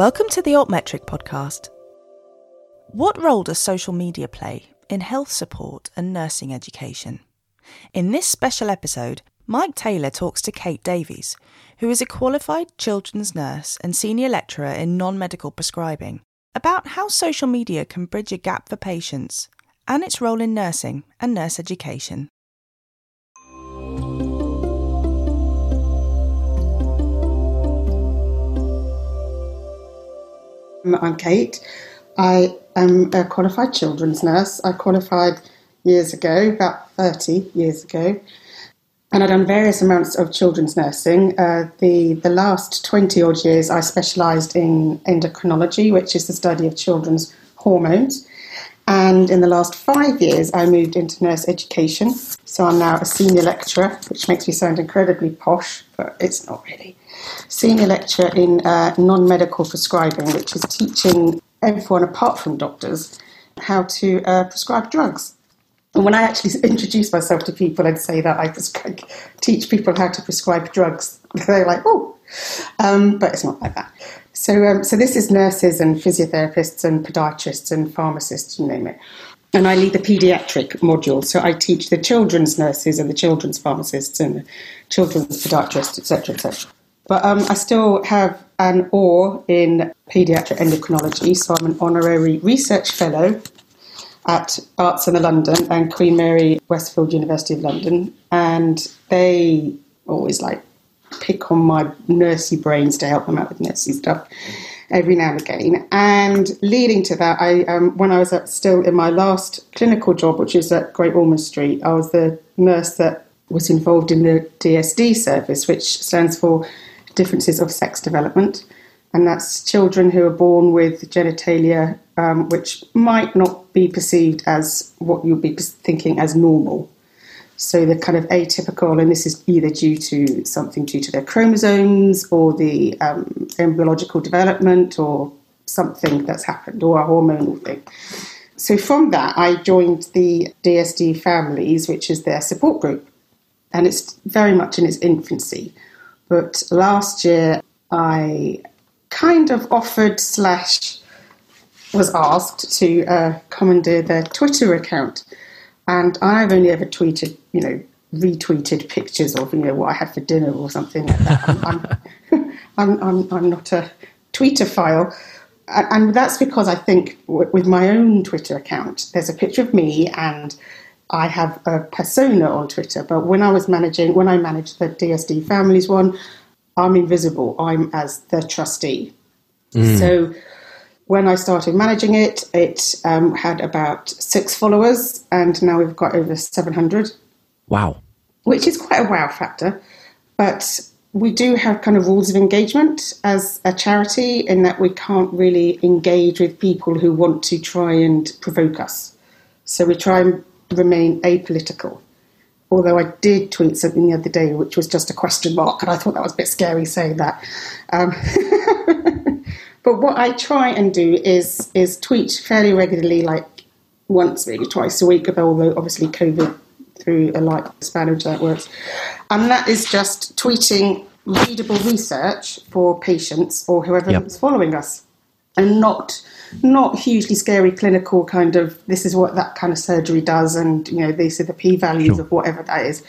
Welcome to the Altmetric podcast. What role does social media play in health support and nursing education? In this special episode, Mike Taylor talks to Kate Davies, who is a qualified children's nurse and senior lecturer in non medical prescribing, about how social media can bridge a gap for patients and its role in nursing and nurse education. I'm Kate. I am a qualified children's nurse. I qualified years ago, about 30 years ago, and I've done various amounts of children's nursing. Uh, the, the last 20 odd years, I specialised in endocrinology, which is the study of children's hormones. And in the last five years, I moved into nurse education. So I'm now a senior lecturer, which makes me sound incredibly posh, but it's not really. Senior lecturer in uh, non medical prescribing, which is teaching everyone apart from doctors how to uh, prescribe drugs. And when I actually introduce myself to people and say that I prescribe, teach people how to prescribe drugs, they're like, oh, um, but it's not like that. So, um, so this is nurses and physiotherapists and podiatrists and pharmacists, you name it. And I lead the paediatric module, so I teach the children's nurses and the children's pharmacists and the children's podiatrists, etc., etc. But um, I still have an OR in paediatric endocrinology, so I'm an honorary research fellow at Barts and the London and Queen Mary Westfield University of London, and they always like pick on my nursey brains to help them out with nursey stuff every now and again. And leading to that, I um, when I was at, still in my last clinical job, which is at Great Ormond Street, I was the nurse that was involved in the DSD service, which stands for Differences of Sex Development. And that's children who are born with genitalia um, which might not be perceived as what you'd be thinking as normal. So they're kind of atypical, and this is either due to something due to their chromosomes or the um, embryological development or something that's happened or a hormonal thing. So from that, I joined the DSD families, which is their support group, and it's very much in its infancy. But last year, I kind of offered slash was asked to uh, commandeer their Twitter account and I've only ever tweeted, you know, retweeted pictures of, you know, what I had for dinner or something like that. I'm, I'm, I'm, I'm, not a Twitterphile. And that's because I think with my own Twitter account, there's a picture of me and I have a persona on Twitter. But when I was managing, when I managed the DSD Families one, I'm invisible. I'm as the trustee. Mm. So when I started managing it, it um, had about six followers, and now we've got over 700. Wow. Which is quite a wow factor. But we do have kind of rules of engagement as a charity in that we can't really engage with people who want to try and provoke us. So we try and remain apolitical. Although I did tweet something the other day, which was just a question mark, and I thought that was a bit scary saying that. Um, But what I try and do is is tweet fairly regularly, like once, maybe twice a week, although obviously COVID through a light span of that works. And that is just tweeting readable research for patients or whoever yep. is following us. And not not hugely scary clinical kind of this is what that kind of surgery does and you know these are the p values sure. of whatever that is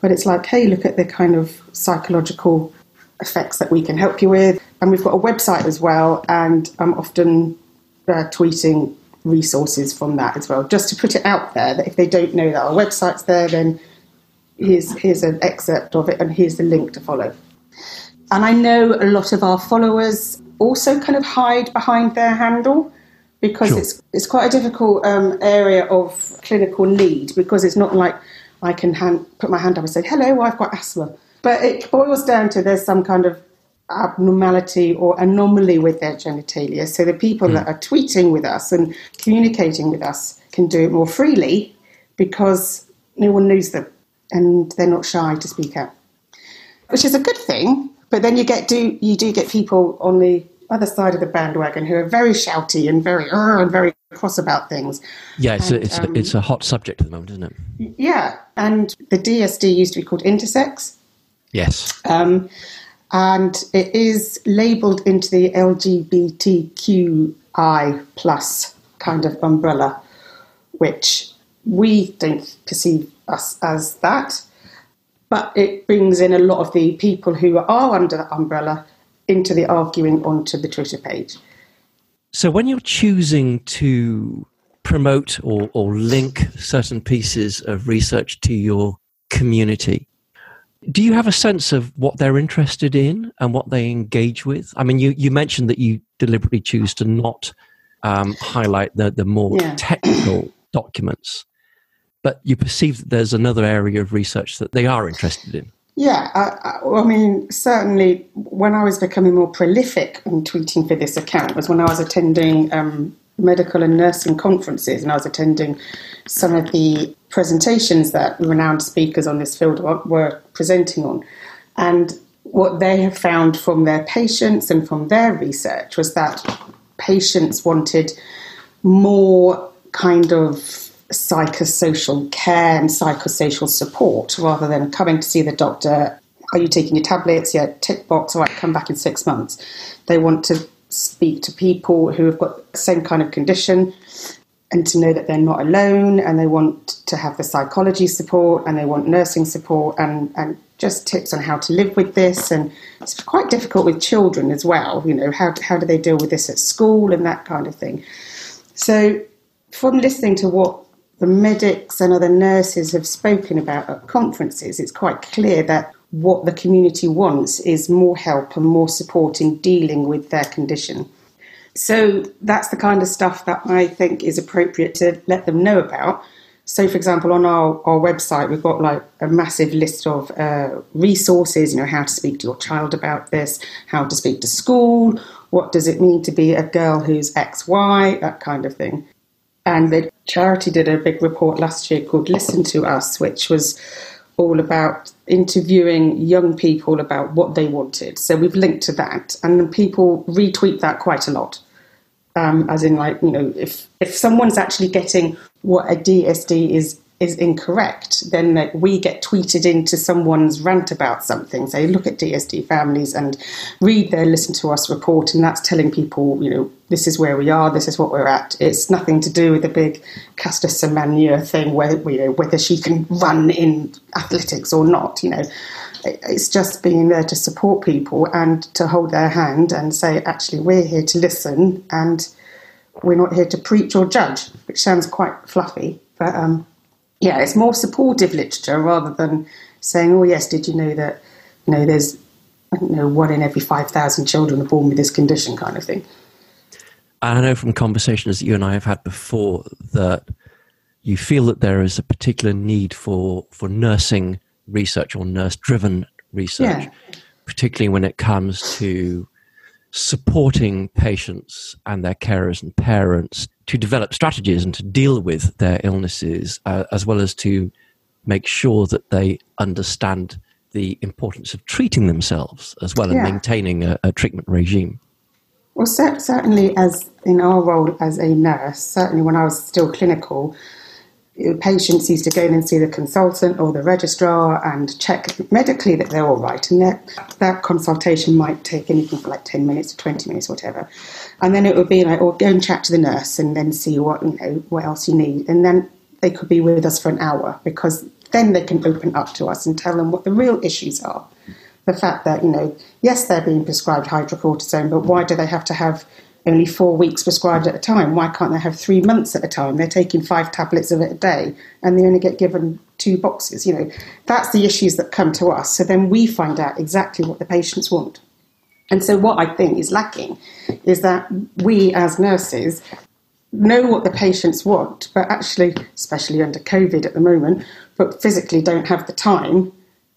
but it's like hey look at the kind of psychological effects that we can help you with. And we've got a website as well, and I'm often uh, tweeting resources from that as well, just to put it out there that if they don't know that our website's there, then here's here's an excerpt of it, and here's the link to follow. And I know a lot of our followers also kind of hide behind their handle because sure. it's it's quite a difficult um, area of clinical need because it's not like I can hand, put my hand up and say, "Hello, I've got asthma." But it boils down to there's some kind of abnormality or anomaly with their genitalia. So the people mm. that are tweeting with us and communicating with us can do it more freely because no one knows them and they're not shy to speak out, which is a good thing. But then you get do you do get people on the other side of the bandwagon who are very shouty and very uh, and very cross about things. Yeah, it's and, a, it's um, a, it's a hot subject at the moment, isn't it? Yeah, and the DSD used to be called intersex, Yes. Um, and it is labelled into the LGBTQI plus kind of umbrella, which we don't perceive us as that. But it brings in a lot of the people who are under that umbrella into the arguing onto the Twitter page. So when you're choosing to promote or, or link certain pieces of research to your community, do you have a sense of what they're interested in and what they engage with? I mean, you, you mentioned that you deliberately choose to not um, highlight the, the more yeah. technical documents, but you perceive that there's another area of research that they are interested in. Yeah, I, I, I, mean, certainly when I was becoming more prolific in tweeting for this account was when I was attending um, medical and nursing conferences and I was attending some of the presentations that renowned speakers on this field were presenting on. And what they have found from their patients and from their research was that patients wanted more kind of psychosocial care and psychosocial support rather than coming to see the doctor. Are you taking your tablets? Yeah, tick box. All right, come back in six months. They want to speak to people who have got the same kind of condition and to know that they're not alone and they want to have the psychology support and they want nursing support and, and just tips on how to live with this. And it's quite difficult with children as well you know how, how do they deal with this at school and that kind of thing. So from listening to what the medics and other nurses have spoken about at conferences it's quite clear that what the community wants is more help and more support in dealing with their condition so that's the kind of stuff that I think is appropriate to let them know about. So, for example, on our, our website, we've got like a massive list of uh, resources, you know, how to speak to your child about this, how to speak to school, what does it mean to be a girl who's XY, that kind of thing. And the charity did a big report last year called Listen to Us, which was all about interviewing young people about what they wanted. So we've linked to that, and people retweet that quite a lot um, as in like you know if if someone's actually getting what a DSD is is incorrect, then like, we get tweeted into someone's rant about something. Say, look at DSD families and read their listen to us report, and that's telling people, you know, this is where we are, this is what we're at. It's nothing to do with the big Caster Semenya thing, where you know whether she can run in athletics or not. You know, it's just being there to support people and to hold their hand and say, actually, we're here to listen and we're not here to preach or judge, which sounds quite fluffy. But um, yeah, it's more supportive literature rather than saying, oh, yes, did you know that, you know, there's, I don't know, one in every 5,000 children are born with this condition kind of thing. And I know from conversations that you and I have had before that you feel that there is a particular need for, for nursing research or nurse driven research, yeah. particularly when it comes to supporting patients and their carers and parents to develop strategies and to deal with their illnesses, uh, as well as to make sure that they understand the importance of treating themselves as well yeah. and maintaining a, a treatment regime. Well, certainly, as in our role as a nurse, certainly when I was still clinical, patients used to go in and see the consultant or the registrar and check medically that they're all right. And that, that consultation might take anything from like 10 minutes to 20 minutes, whatever. And then it would be like, or oh, go and chat to the nurse and then see what, you know, what else you need. And then they could be with us for an hour because then they can open up to us and tell them what the real issues are. The fact that, you know, yes, they're being prescribed hydrocortisone, but why do they have to have only four weeks prescribed at a time. Why can't they have three months at a time? They're taking five tablets of it a day and they only get given two boxes. You know, that's the issues that come to us. So then we find out exactly what the patients want. And so what I think is lacking is that we as nurses know what the patients want, but actually, especially under COVID at the moment, but physically don't have the time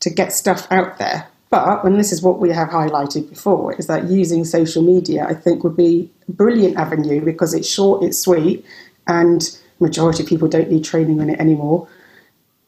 to get stuff out there but, and this is what we have highlighted before, is that using social media, I think, would be a brilliant avenue because it's short, it's sweet, and majority of people don't need training on it anymore.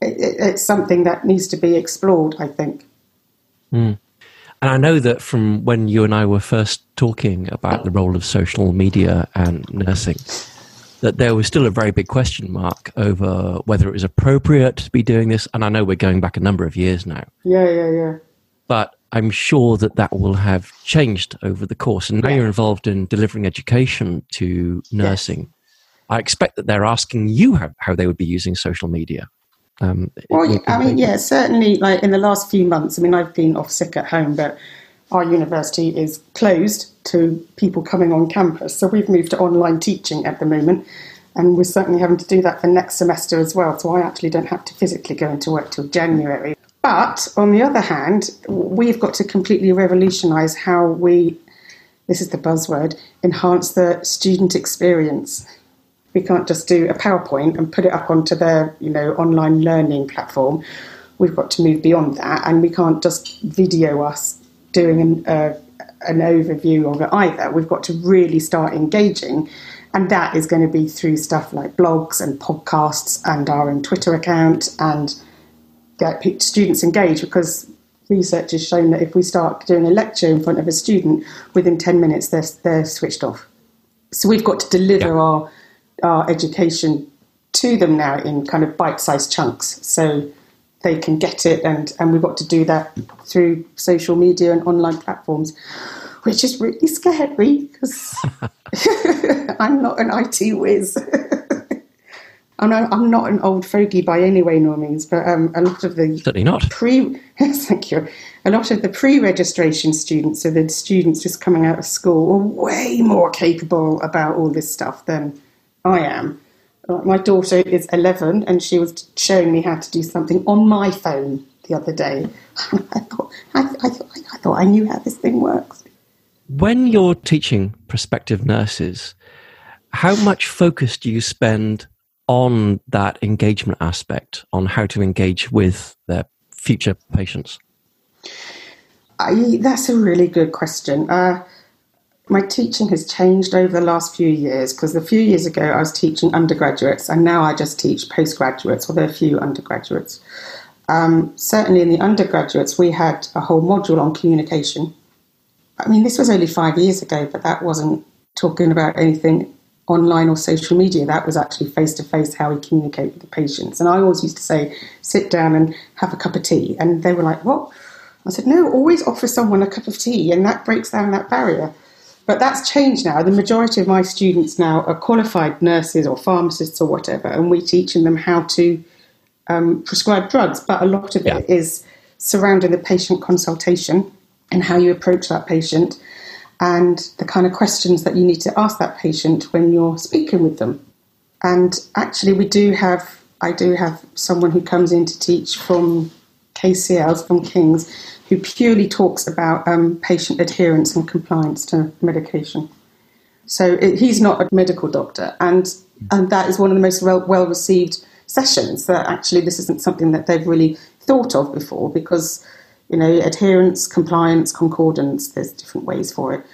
It, it, it's something that needs to be explored, I think. Mm. And I know that from when you and I were first talking about the role of social media and nursing, that there was still a very big question mark over whether it was appropriate to be doing this. And I know we're going back a number of years now. Yeah, yeah, yeah. But I'm sure that that will have changed over the course. And now yeah. you're involved in delivering education to nursing. Yes. I expect that they're asking you how, how they would be using social media. Um, well, I mean, yeah, certainly. Like in the last few months, I mean, I've been off sick at home, but our university is closed to people coming on campus. So we've moved to online teaching at the moment, and we're certainly having to do that for next semester as well. So I actually don't have to physically go into work till January. But on the other hand, we've got to completely revolutionise how we, this is the buzzword, enhance the student experience. We can't just do a PowerPoint and put it up onto their, you know, online learning platform. We've got to move beyond that, and we can't just video us doing an, uh, an overview of it either. We've got to really start engaging, and that is going to be through stuff like blogs and podcasts and our own Twitter account and get students engaged because research has shown that if we start doing a lecture in front of a student, within 10 minutes they're, they're switched off. So we've got to deliver yeah. our, our education to them now in kind of bite sized chunks so they can get it. And, and we've got to do that through social media and online platforms, which is really scary because I'm not an IT whiz. I'm, I'm not an old fogey by any way nor means, but um, a lot of the certainly not pre. thank you. A lot of the pre-registration students, so the students just coming out of school, are way more capable about all this stuff than I am. My daughter is 11, and she was showing me how to do something on my phone the other day. I thought I, I, I thought I knew how this thing works. When you're teaching prospective nurses, how much focus do you spend on that engagement aspect, on how to engage with their future patients? I, that's a really good question. Uh, my teaching has changed over the last few years because a few years ago I was teaching undergraduates and now I just teach postgraduates, although a few undergraduates. Um, certainly in the undergraduates, we had a whole module on communication. I mean, this was only five years ago, but that wasn't talking about anything online or social media. That was actually face to face how we communicate with the patients. And I always used to say, sit down and have a cup of tea. And they were like, what? I said, no, always offer someone a cup of tea, and that breaks down that barrier. But that's changed now. The majority of my students now are qualified nurses or pharmacists or whatever, and we're teaching them how to um, prescribe drugs. But a lot of yeah. it is surrounding the patient consultation and how you approach that patient and the kind of questions that you need to ask that patient when you're speaking with them. And actually, we do have, I do have someone who comes in to teach from KCLs, from King's, who purely talks about um, patient adherence and compliance to medication. So it, he's not a medical doctor, and, and that is one of the most well received sessions. That actually, this isn't something that they've really thought of before because you know, adherence, compliance, concordance, there's different ways for it.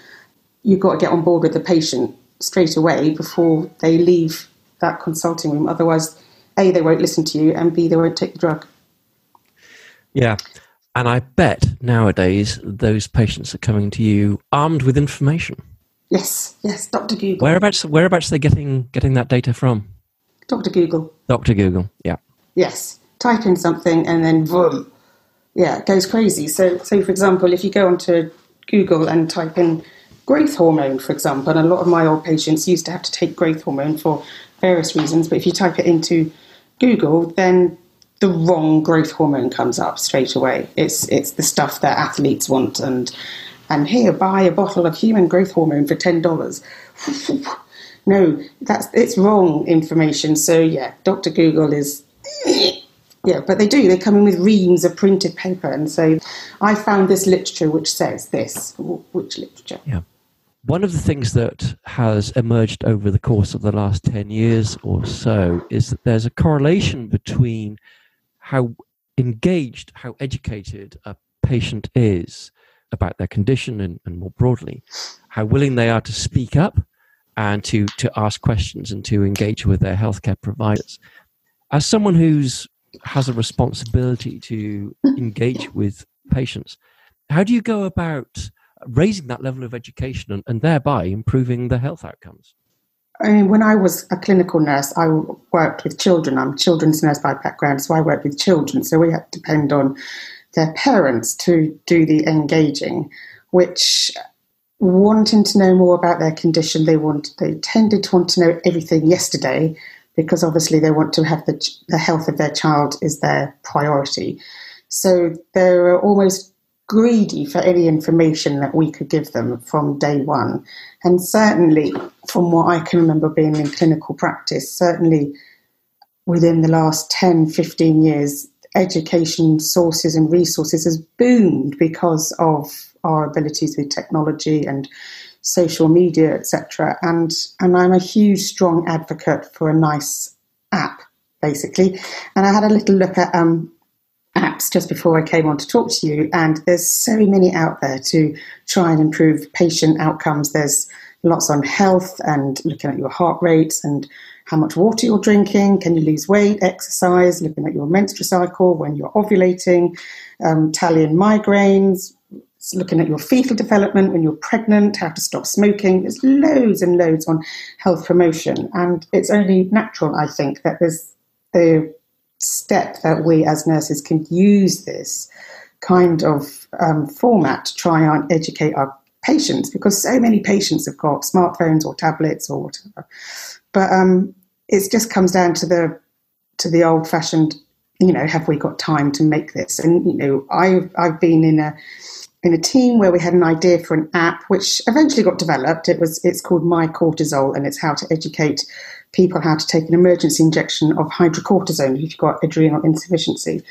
You've got to get on board with the patient straight away before they leave that consulting room. Otherwise, A, they won't listen to you, and B, they won't take the drug. Yeah. And I bet nowadays those patients are coming to you armed with information. Yes, yes, Dr. Google. Whereabouts whereabouts are they getting getting that data from? Dr. Google. Dr. Google, yeah. Yes. Type in something and then boom, yeah, it goes crazy. So, so for example, if you go onto Google and type in growth hormone, for example, and a lot of my old patients used to have to take growth hormone for various reasons, but if you type it into Google, then the wrong growth hormone comes up straight away. It's it's the stuff that athletes want, and and here buy a bottle of human growth hormone for ten dollars. no, that's it's wrong information. So yeah, Doctor Google is yeah, but they do. They come in with reams of printed paper and say, I found this literature which says this. Which literature? Yeah. One of the things that has emerged over the course of the last 10 years or so is that there's a correlation between how engaged, how educated a patient is about their condition and, and more broadly, how willing they are to speak up and to, to ask questions and to engage with their healthcare providers. As someone who's has a responsibility to engage with patients. How do you go about raising that level of education and, and thereby improving the health outcomes? I mean, when I was a clinical nurse, I worked with children. I'm a children's nurse by background, so I worked with children. So we had to depend on their parents to do the engaging, which wanting to know more about their condition, they want they tended to want to know everything yesterday because obviously they want to have the the health of their child is their priority. So they're almost greedy for any information that we could give them from day one. And certainly, from what I can remember being in clinical practice, certainly within the last 10, 15 years, education sources and resources has boomed because of our abilities with technology and social media, etc. And and I'm a huge, strong advocate for a nice app, basically. And I had a little look at um, apps just before I came on to talk to you, and there's so many out there to try and improve patient outcomes. There's lots on health and looking at your heart rates and how much water you're drinking, can you lose weight, exercise, looking at your menstrual cycle when you're ovulating, um, tallying migraines, looking at your fetal development when you're pregnant, how to stop smoking. There's loads and loads on health promotion, and it's only natural, I think, that there's the step that we as nurses can use this kind of um, format to try and educate our patients because so many patients have got smartphones or tablets or whatever. But um, it just comes down to the to the old fashioned, you know, have we got time to make this? And you know, I've I've been in a in a team where we had an idea for an app which eventually got developed. It was it's called My Cortisol and it's how to educate people how to take an emergency injection of hydrocortisone if you've got adrenal insufficiency.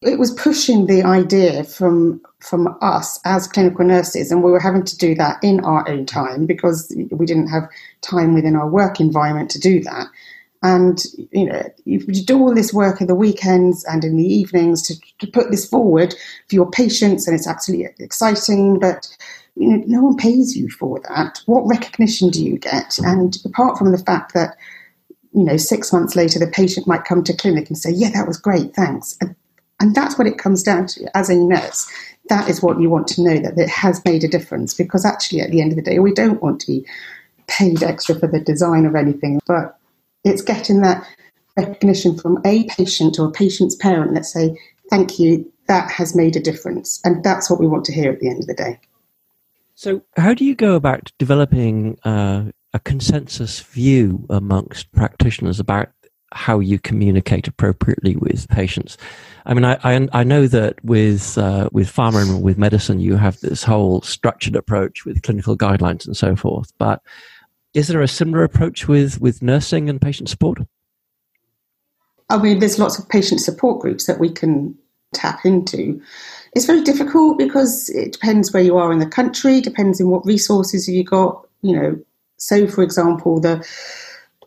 It was pushing the idea from from us as clinical nurses, and we were having to do that in our own time because we didn't have time within our work environment to do that. And you know, you do all this work in the weekends and in the evenings to, to put this forward for your patients, and it's absolutely exciting. But you know, no one pays you for that. What recognition do you get? And apart from the fact that, you know, six months later, the patient might come to clinic and say, yeah, that was great, thanks. And, and that's what it comes down to as a nurse. That is what you want to know that it has made a difference because actually, at the end of the day, we don't want to be paid extra for the design of anything, but it's getting that recognition from a patient or a patient's parent that say, thank you, that has made a difference. And that's what we want to hear at the end of the day. So, how do you go about developing uh, a consensus view amongst practitioners about how you communicate appropriately with patients? I mean, I I, I know that with uh, with pharma and with medicine, you have this whole structured approach with clinical guidelines and so forth. But is there a similar approach with with nursing and patient support? I mean, there's lots of patient support groups that we can tap into. It's very difficult because it depends where you are in the country, depends on what resources you got. You know, so for example, the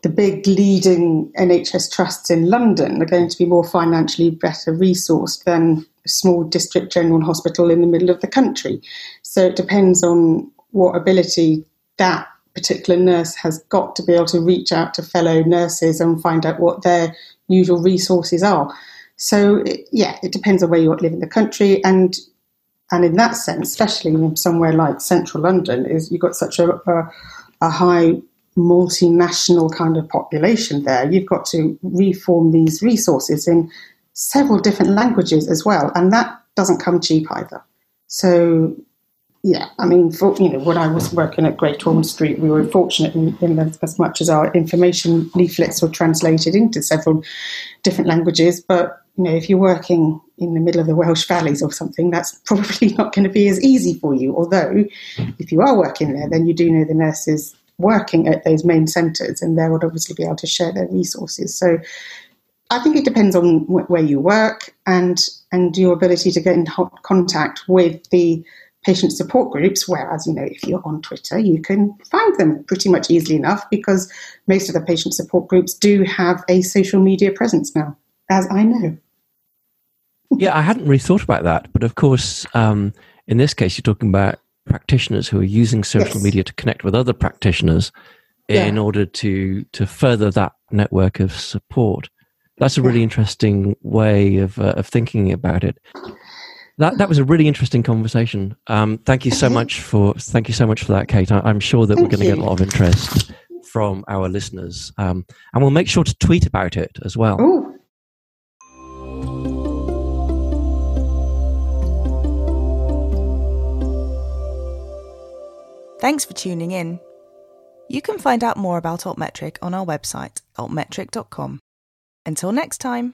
the big leading NHS trusts in London are going to be more financially better resourced than a small district general hospital in the middle of the country. So it depends on what ability that particular nurse has got to be able to reach out to fellow nurses and find out what their usual resources are. So yeah, it depends on where you live in the country, and and in that sense, especially in somewhere like central London, is you've got such a, a, a high multinational kind of population there. You've got to reform these resources in several different languages as well, and that doesn't come cheap either. So yeah, I mean, for, you know, when I was working at Great Ormond Street, we were fortunate in, in as much as our information leaflets were translated into several different languages. But you know, if you're working in the middle of the Welsh valleys or something, that's probably not going to be as easy for you. Although, if you are working there, then you do know the nurses working at those main centres, and they would obviously be able to share their resources. So, I think it depends on where you work and and your ability to get in contact with the patient support groups, whereas, you know, if you're on Twitter, you can find them pretty much easily enough because most of the patient support groups do have a social media presence now, as I know. yeah, I hadn't really thought about that. But of course, um, in this case, you're talking about practitioners who are using social yes. media to connect with other practitioners in yeah. order to, to further that network of support. That's a really yeah. interesting way of, uh, of thinking about it that, that was a really interesting conversation. Um, thank you so much for thank you so much for that, Kate. I, am sure that thank we're going to get a lot of interest from our listeners, um, and we'll make sure to tweet about it as well. Ooh. Thanks for tuning in. You can find out more about Altmetric on our website, altmetric.com. Until next time.